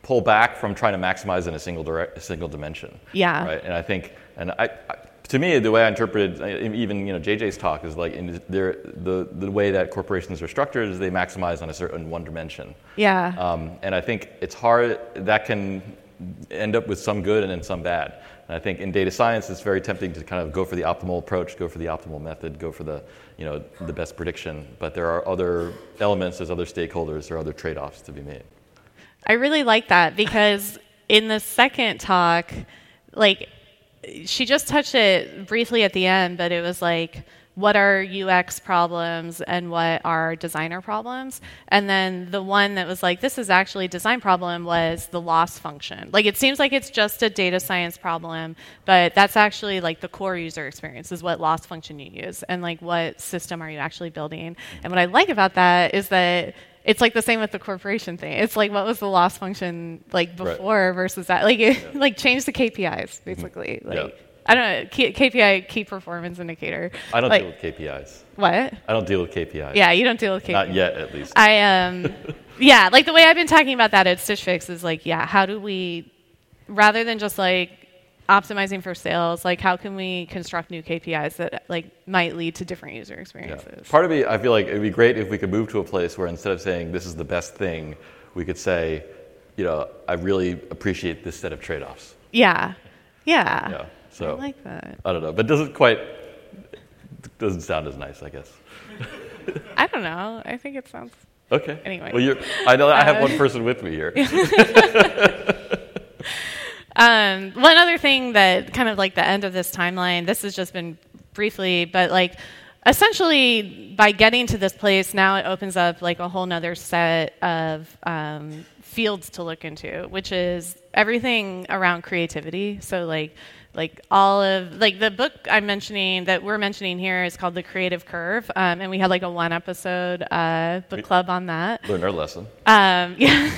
pull back from trying to maximize in a single direct, a single dimension. Yeah. Right. And I think, and I, I to me, the way I interpreted uh, even you know JJ's talk is like the the way that corporations are structured is they maximize on a certain one dimension. Yeah. Um, and I think it's hard that can end up with some good and then some bad. And I think in data science, it's very tempting to kind of go for the optimal approach, go for the optimal method, go for the, you know, the best prediction. But there are other elements, there's other stakeholders, there are other trade-offs to be made. I really like that because in the second talk, like she just touched it briefly at the end, but it was like what are UX problems and what are designer problems. And then the one that was like, this is actually a design problem was the loss function. Like it seems like it's just a data science problem, but that's actually like the core user experience is what loss function you use and like what system are you actually building. And what I like about that is that it's like the same with the corporation thing. It's like what was the loss function like before right. versus that. Like it, yeah. like change the KPIs basically. Like yeah. I don't know KPI key performance indicator. I don't like, deal with KPIs. What? I don't deal with KPIs. Yeah, you don't deal with KPIs. Not yet, at least. I um, yeah, like the way I've been talking about that at Stitch Fix is like, yeah, how do we, rather than just like optimizing for sales like how can we construct new kpis that like might lead to different user experiences? Yeah. part of me i feel like it'd be great if we could move to a place where instead of saying this is the best thing we could say you know i really appreciate this set of trade-offs. Yeah. Yeah. Yeah so i like that. I don't know but doesn't quite doesn't sound as nice i guess. I don't know. I think it sounds okay. Anyway. Well you're i know i have uh, one person with me here Um, one other thing that kind of like the end of this timeline, this has just been briefly, but like essentially by getting to this place, now it opens up like a whole nother set of um, fields to look into, which is everything around creativity. So like like all of like the book I'm mentioning that we're mentioning here is called The Creative Curve, um, and we had like a one episode uh, book club on that. Learned our lesson. Um, yeah,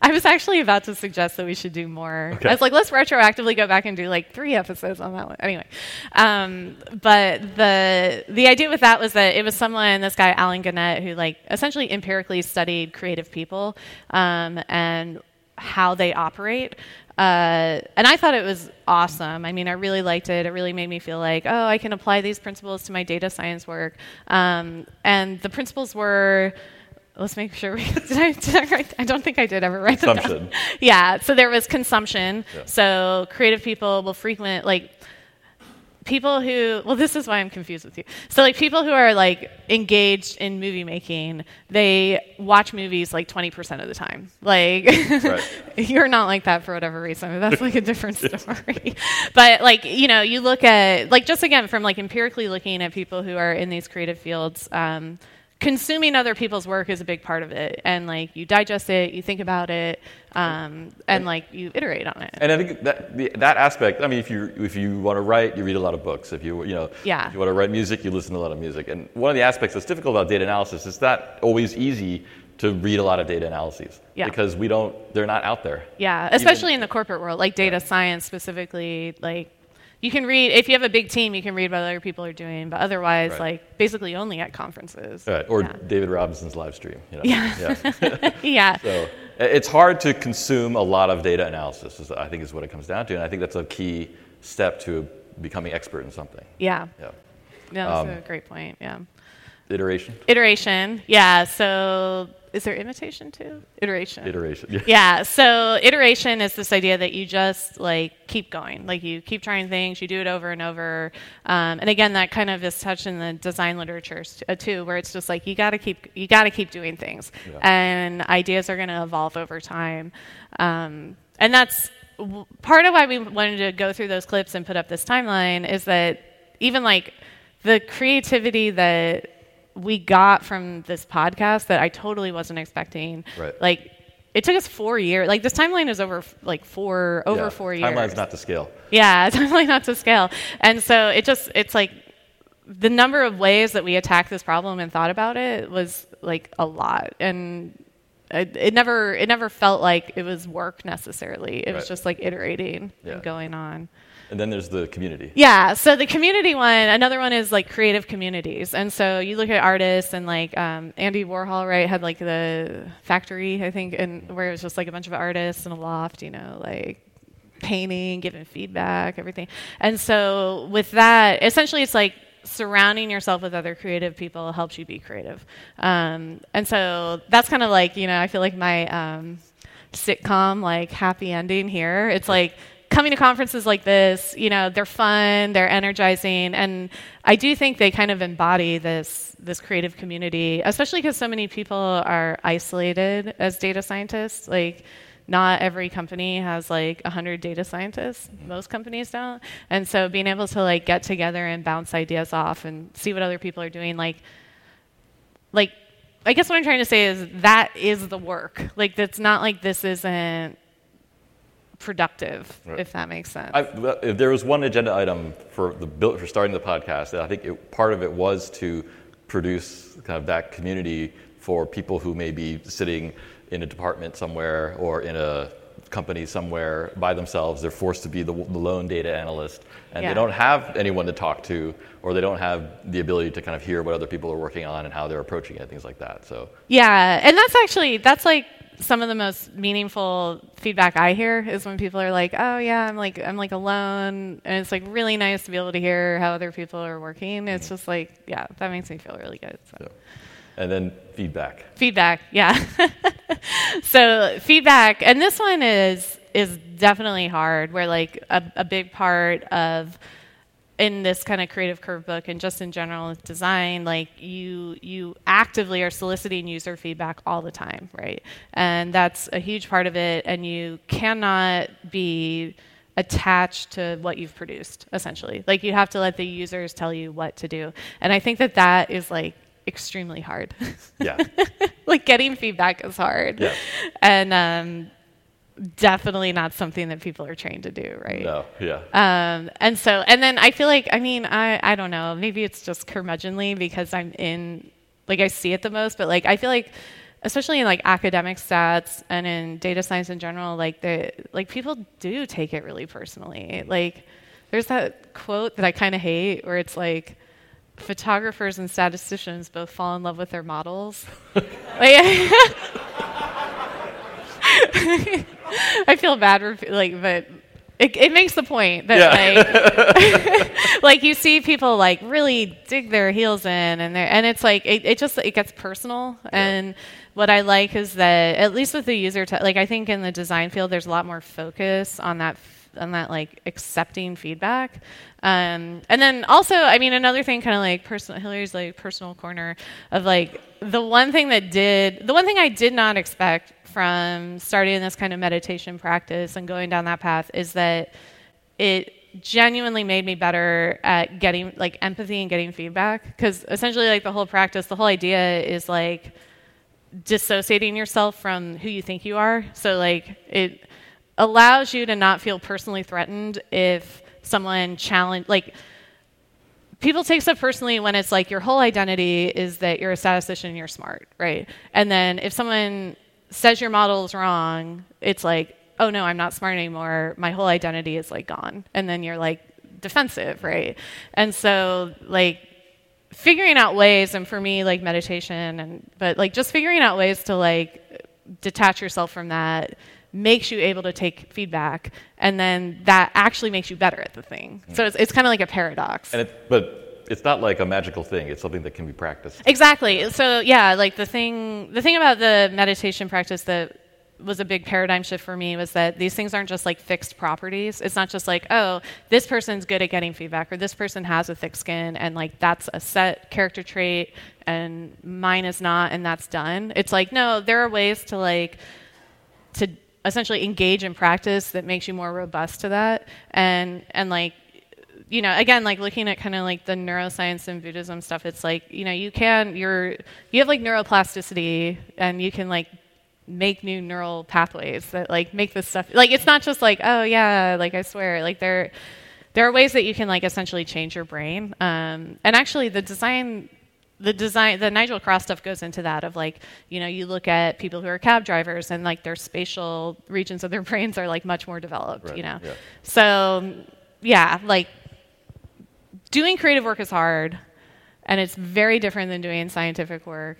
I was actually about to suggest that we should do more. Okay. I was like, let's retroactively go back and do like three episodes on that one. Anyway, um, but the the idea with that was that it was someone, this guy Allen Gannett, who like essentially empirically studied creative people um, and how they operate. Uh, and I thought it was awesome. I mean, I really liked it. It really made me feel like, oh, I can apply these principles to my data science work. Um, and the principles were let's make sure we did I, did I, write, I don't think I did ever write consumption. them down. Yeah, so there was consumption. Yeah. So creative people will frequent like people who well this is why i'm confused with you. So like people who are like engaged in movie making they watch movies like 20% of the time. Like right. you're not like that for whatever reason. That's like a different story. But like you know you look at like just again from like empirically looking at people who are in these creative fields um, consuming other people's work is a big part of it and like you digest it you think about it um, and like you iterate on it and i think that the, that aspect i mean if you if you want to write you read a lot of books if you you know yeah. if you want to write music you listen to a lot of music and one of the aspects that's difficult about data analysis is that always easy to read a lot of data analyses yeah. because we don't they're not out there yeah especially Even, in the corporate world like data yeah. science specifically like you can read if you have a big team you can read what other people are doing but otherwise right. like basically only at conferences right or yeah. david robinson's live stream you know? yeah yeah, yeah. so it's hard to consume a lot of data analysis i think is what it comes down to and i think that's a key step to becoming expert in something yeah yeah yeah that's um, a great point yeah iteration iteration yeah so is there imitation too? Iteration. Iteration. Yeah. yeah. So iteration is this idea that you just like keep going, like you keep trying things, you do it over and over. Um, and again, that kind of is touched in the design literature uh, too, where it's just like you got to keep you got to keep doing things, yeah. and ideas are going to evolve over time. Um, and that's part of why we wanted to go through those clips and put up this timeline is that even like the creativity that we got from this podcast that I totally wasn't expecting. Right. Like it took us four years. Like this timeline is over like four over yeah, four years. Timeline's not to scale. Yeah, timeline not to scale. And so it just it's like the number of ways that we attacked this problem and thought about it was like a lot. And it, it never it never felt like it was work necessarily. It right. was just like iterating yeah. and going on. And then there's the community. Yeah. So the community one, another one is like creative communities. And so you look at artists and like um, Andy Warhol, right, had like the factory, I think, and where it was just like a bunch of artists in a loft, you know, like painting, giving feedback, everything. And so with that, essentially it's like surrounding yourself with other creative people helps you be creative. Um, and so that's kind of like, you know, I feel like my. Um, sitcom like happy ending here. It's like coming to conferences like this, you know, they're fun, they're energizing, and I do think they kind of embody this this creative community, especially because so many people are isolated as data scientists. Like, not every company has like 100 data scientists. Most companies don't. And so being able to like get together and bounce ideas off and see what other people are doing like like i guess what i'm trying to say is that is the work. Like that's not like this isn't productive Right. if that makes sense I, if there was one agenda item for the build, for starting the podcast, that I think it, part of it was to produce kind of that community for people who may be sitting in a department somewhere or in a company somewhere by themselves. They're forced to be the, the lone data analyst, and Yeah. they don't have anyone to talk to, or they don't have the ability to kind of hear what other people are working on and how they're approaching it, things like that. So Yeah, and that's actually that's like some of the most meaningful feedback I hear is when people are like, "Oh yeah, I'm like I'm like alone," and it's like really nice to be able to hear how other people are working. It's just like, yeah, that makes me feel really good. So. So, and then feedback. Feedback, yeah. so feedback, and this one is is definitely hard. Where like a, a big part of in this kind of creative curve book and just in general with design, like you you actively are soliciting user feedback all the time, right? And that's a huge part of it. And you cannot be attached to what you've produced essentially like you have to let the users tell you what to do and i think that that is like extremely hard Yeah. like getting feedback is hard Yeah. and um, definitely not something that people are trained to do right no. Yeah. um, and so and then i feel like i mean i i don't know maybe it's just curmudgeonly because i'm in like i see it the most but like i feel like especially in like academic stats and in data science in general like the like people do take it really personally like there's that quote that i kind of hate where it's like photographers and statisticians both fall in love with their models like, I feel bad for like, but it, it makes the point that like, like you see people like really dig their heels in, and they and it's like it, it just it gets personal. And what I like is that at least with the user, te- like I think in the design field, there's a lot more focus on that on that like accepting feedback. Um, and then also, I mean, another thing, kind of like personal, Hilary's like personal corner of like the one thing that did, the one thing I did not expect from starting this kind of meditation practice and going down that path is that it genuinely made me better at getting like empathy and getting feedback. Because essentially like the whole practice the whole idea is like dissociating yourself from who you think you are. So like it allows you to not feel personally threatened if someone challenge like people take stuff personally when it's like your whole identity is that you're a statistician and you're smart right? And then if someone says your model is wrong it's like oh no i'm not smart anymore. My whole identity is like gone. And then you're like defensive right? And so like figuring out ways and for me like meditation and but like just figuring out ways to like detach yourself from that makes you able to take feedback and then that actually makes you better at the thing. So mm. it's, it's kind of like a paradox. And it, but it's not like a magical thing. It's something that can be practiced. Exactly. So yeah, like the thing the thing about the meditation practice that was a big paradigm shift for me was that these things aren't just like fixed properties. It's not just like, oh, this person's good at getting feedback or this person has a thick skin and like that's a set character trait and mine is not and that's done. It's like, no, there are ways to like to essentially engage in practice that makes you more robust to that and and like you know again like looking at kind of like the neuroscience and buddhism stuff it's like you know you can you're you have like neuroplasticity and you can like make new neural pathways that like make this stuff like it's not just like oh yeah like i swear like there there are ways that you can like essentially change your brain um, and actually the design the design the nigel cross stuff goes into that of like you know you look at people who are cab drivers and like their spatial regions of their brains are like much more developed Right, you know yeah. so yeah like doing creative work is hard and it's very different than doing scientific work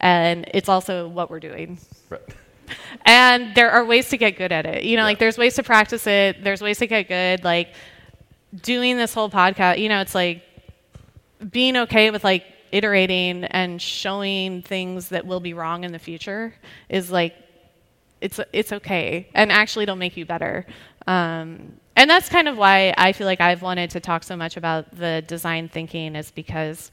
and it's also what we're doing Right. and there are ways to get good at it you know Yeah. like there's ways to practice it there's ways to get good like doing this whole podcast you know it's like being okay with like iterating and showing things that will be wrong in the future is like it's it's okay, and actually it'll make you better. Um, and that's kind of why I feel like I've wanted to talk so much about the design thinking is because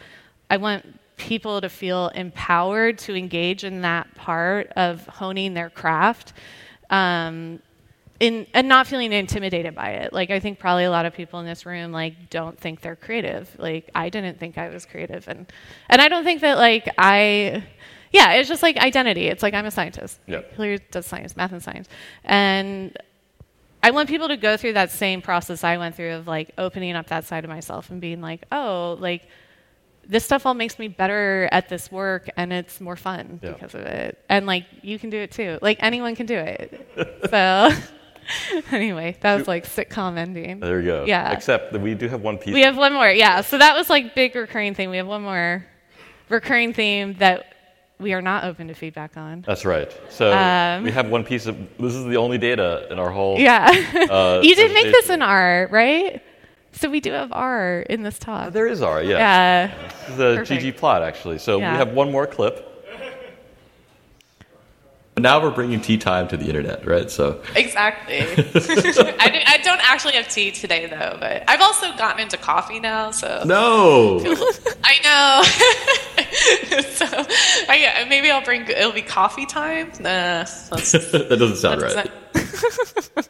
I want people to feel empowered to engage in that part of honing their craft. Um, in, and not feeling intimidated by it. Like I think probably a lot of people in this room like don't think they're creative. Like I didn't think I was creative, and and I don't think that like I, yeah, it's just like identity. It's like I'm a scientist. Yeah. Hilary does science, math, and science, and I want people to go through that same process I went through of like opening up that side of myself and being like, oh, like this stuff all makes me better at this work and it's more fun Yeah. because of it. And like you can do it too. Like anyone can do it. so anyway, that was like sitcom ending. There you go. Yeah. Except that we do have one piece. We have one more. Yeah. So that was like big recurring theme. We have one more recurring theme that we are not open to feedback on. That's right. So Um, we have one piece of. This is the only data in our whole. Yeah. Uh, you did make this presentation. in R, right? So we do have R in this talk. There is R. Yeah. Yeah. This is a Perfect. ggplot actually. So Yeah. we have one more clip. But Now we're bringing tea time to the internet, right? So Exactly. I, do, I don't actually have tea today though, but I've also gotten into coffee now, so no, I know. so I, maybe I'll bring. It'll be coffee time. Nah, that's, that doesn't sound right.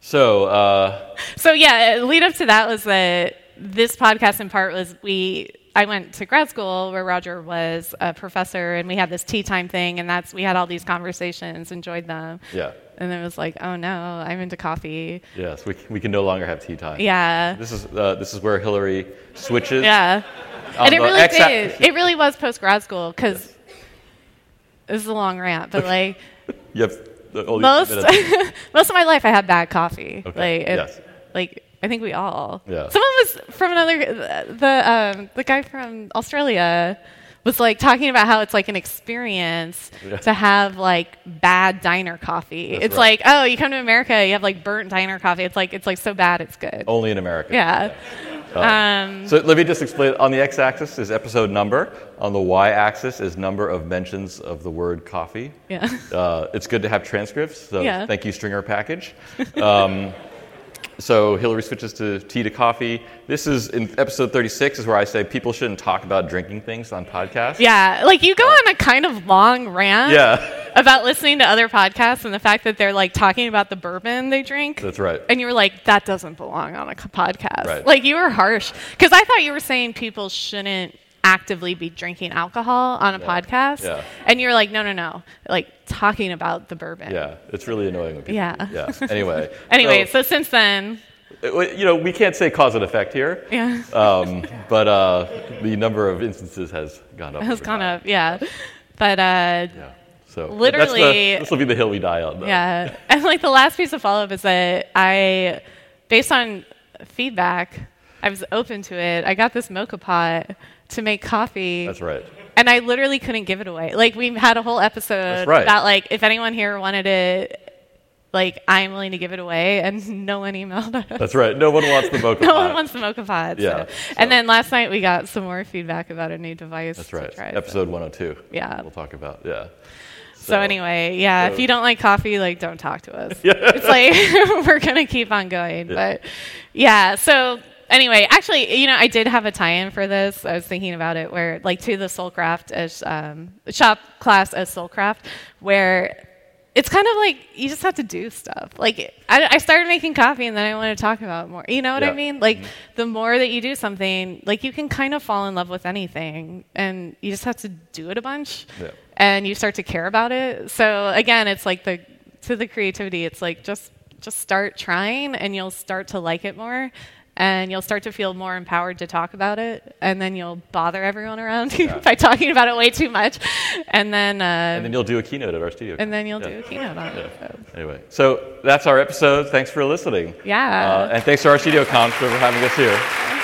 So uh, So yeah, lead up to that was that this podcast in part was we I went to grad school where Roger was a professor and we had this tea time thing and that's we had all these conversations, enjoyed them. yeah. And it was like, oh no, I'm into coffee. Yes, we, we can no longer have tea time. Yeah. This is uh, this is where Hilary switches. Yeah. And it really did. It really was post grad school because this is a long rant, but like You have the, only most most of my life I had bad coffee. Okay, Like it, yes. like I think we all. Yeah. Someone was from another the um, the guy from Australia was like talking about how it's like an experience Yeah. to have like bad diner coffee. That's it's right. like, oh, you come to America, you have like burnt diner coffee. It's like it's like so bad it's good. Only in America. Yeah. Um, So let me just explain. On the x-axis is episode number. On the y-axis is number of mentions of the word coffee. yeah. Uh, it's good to have transcripts. So Yeah. thank you, stringr Package. Um, so Hilary switches to tea to coffee. This is in episode 36 is where I say people shouldn't talk about drinking things on podcasts. Yeah, like you go uh, on a kind of long rant Yeah, about listening to other podcasts and the fact that they're like talking about the bourbon they drink. that's right. And you were like, that doesn't belong on a podcast. Right. Like you were harsh because I thought you were saying people shouldn't actively be drinking alcohol on a podcast. Yeah. And you're like, no, no, no. Like talking about the bourbon. Yeah, it's really annoying. Yeah. Yeah. Anyway. Anyway, so, since then, you know, we can't say cause and effect here. yeah, Um, but uh, the number of instances has gone up. has gone time. up. Yeah. But uh, Yeah. So Literally- this will be the hill we die on. Though. Yeah. And like the last piece of follow up is that I, based on feedback, I was open to it. I got this moka pot to make coffee. That's right. And I literally couldn't give it away. Like we had a whole episode right. about like if anyone here wanted it, like I'm willing to give it away, and no one emailed us. That's right. No one wants the moka no one wants the moka pot. Yeah, so. so- And then last night we got some more feedback about a new device. That's right. try, so- Episode 102. Yeah. We'll talk about. Yeah. So, anyway, yeah, if you don't like coffee, like don't talk to us. yeah. It's like we're gonna keep on going. But yeah, so anyway, actually, you know, I did have a tie-in for this. I was thinking about it where like to the Soulcraft as um, shop class as Soulcraft, where it's kind of like you just have to do stuff. Like I, I started making coffee and then I want to talk about it more. You know what Yeah. I mean? Like the more that you do something, like you can kind of fall in love with anything, and you just have to do it a bunch Yeah. and you start to care about it. So again, it's like the to the creativity. It's like just just start trying, and you'll start to like it more, and you'll start to feel more empowered to talk about it, and then you'll bother everyone around you by talking about it way too much, and then uh, And then you'll do a keynote at RStudio. and then you'll Yeah. do a keynote on it. So. Anyway, so that's our episode. Thanks for listening. Yeah. Uh, and thanks to RStudio Conf for having us here.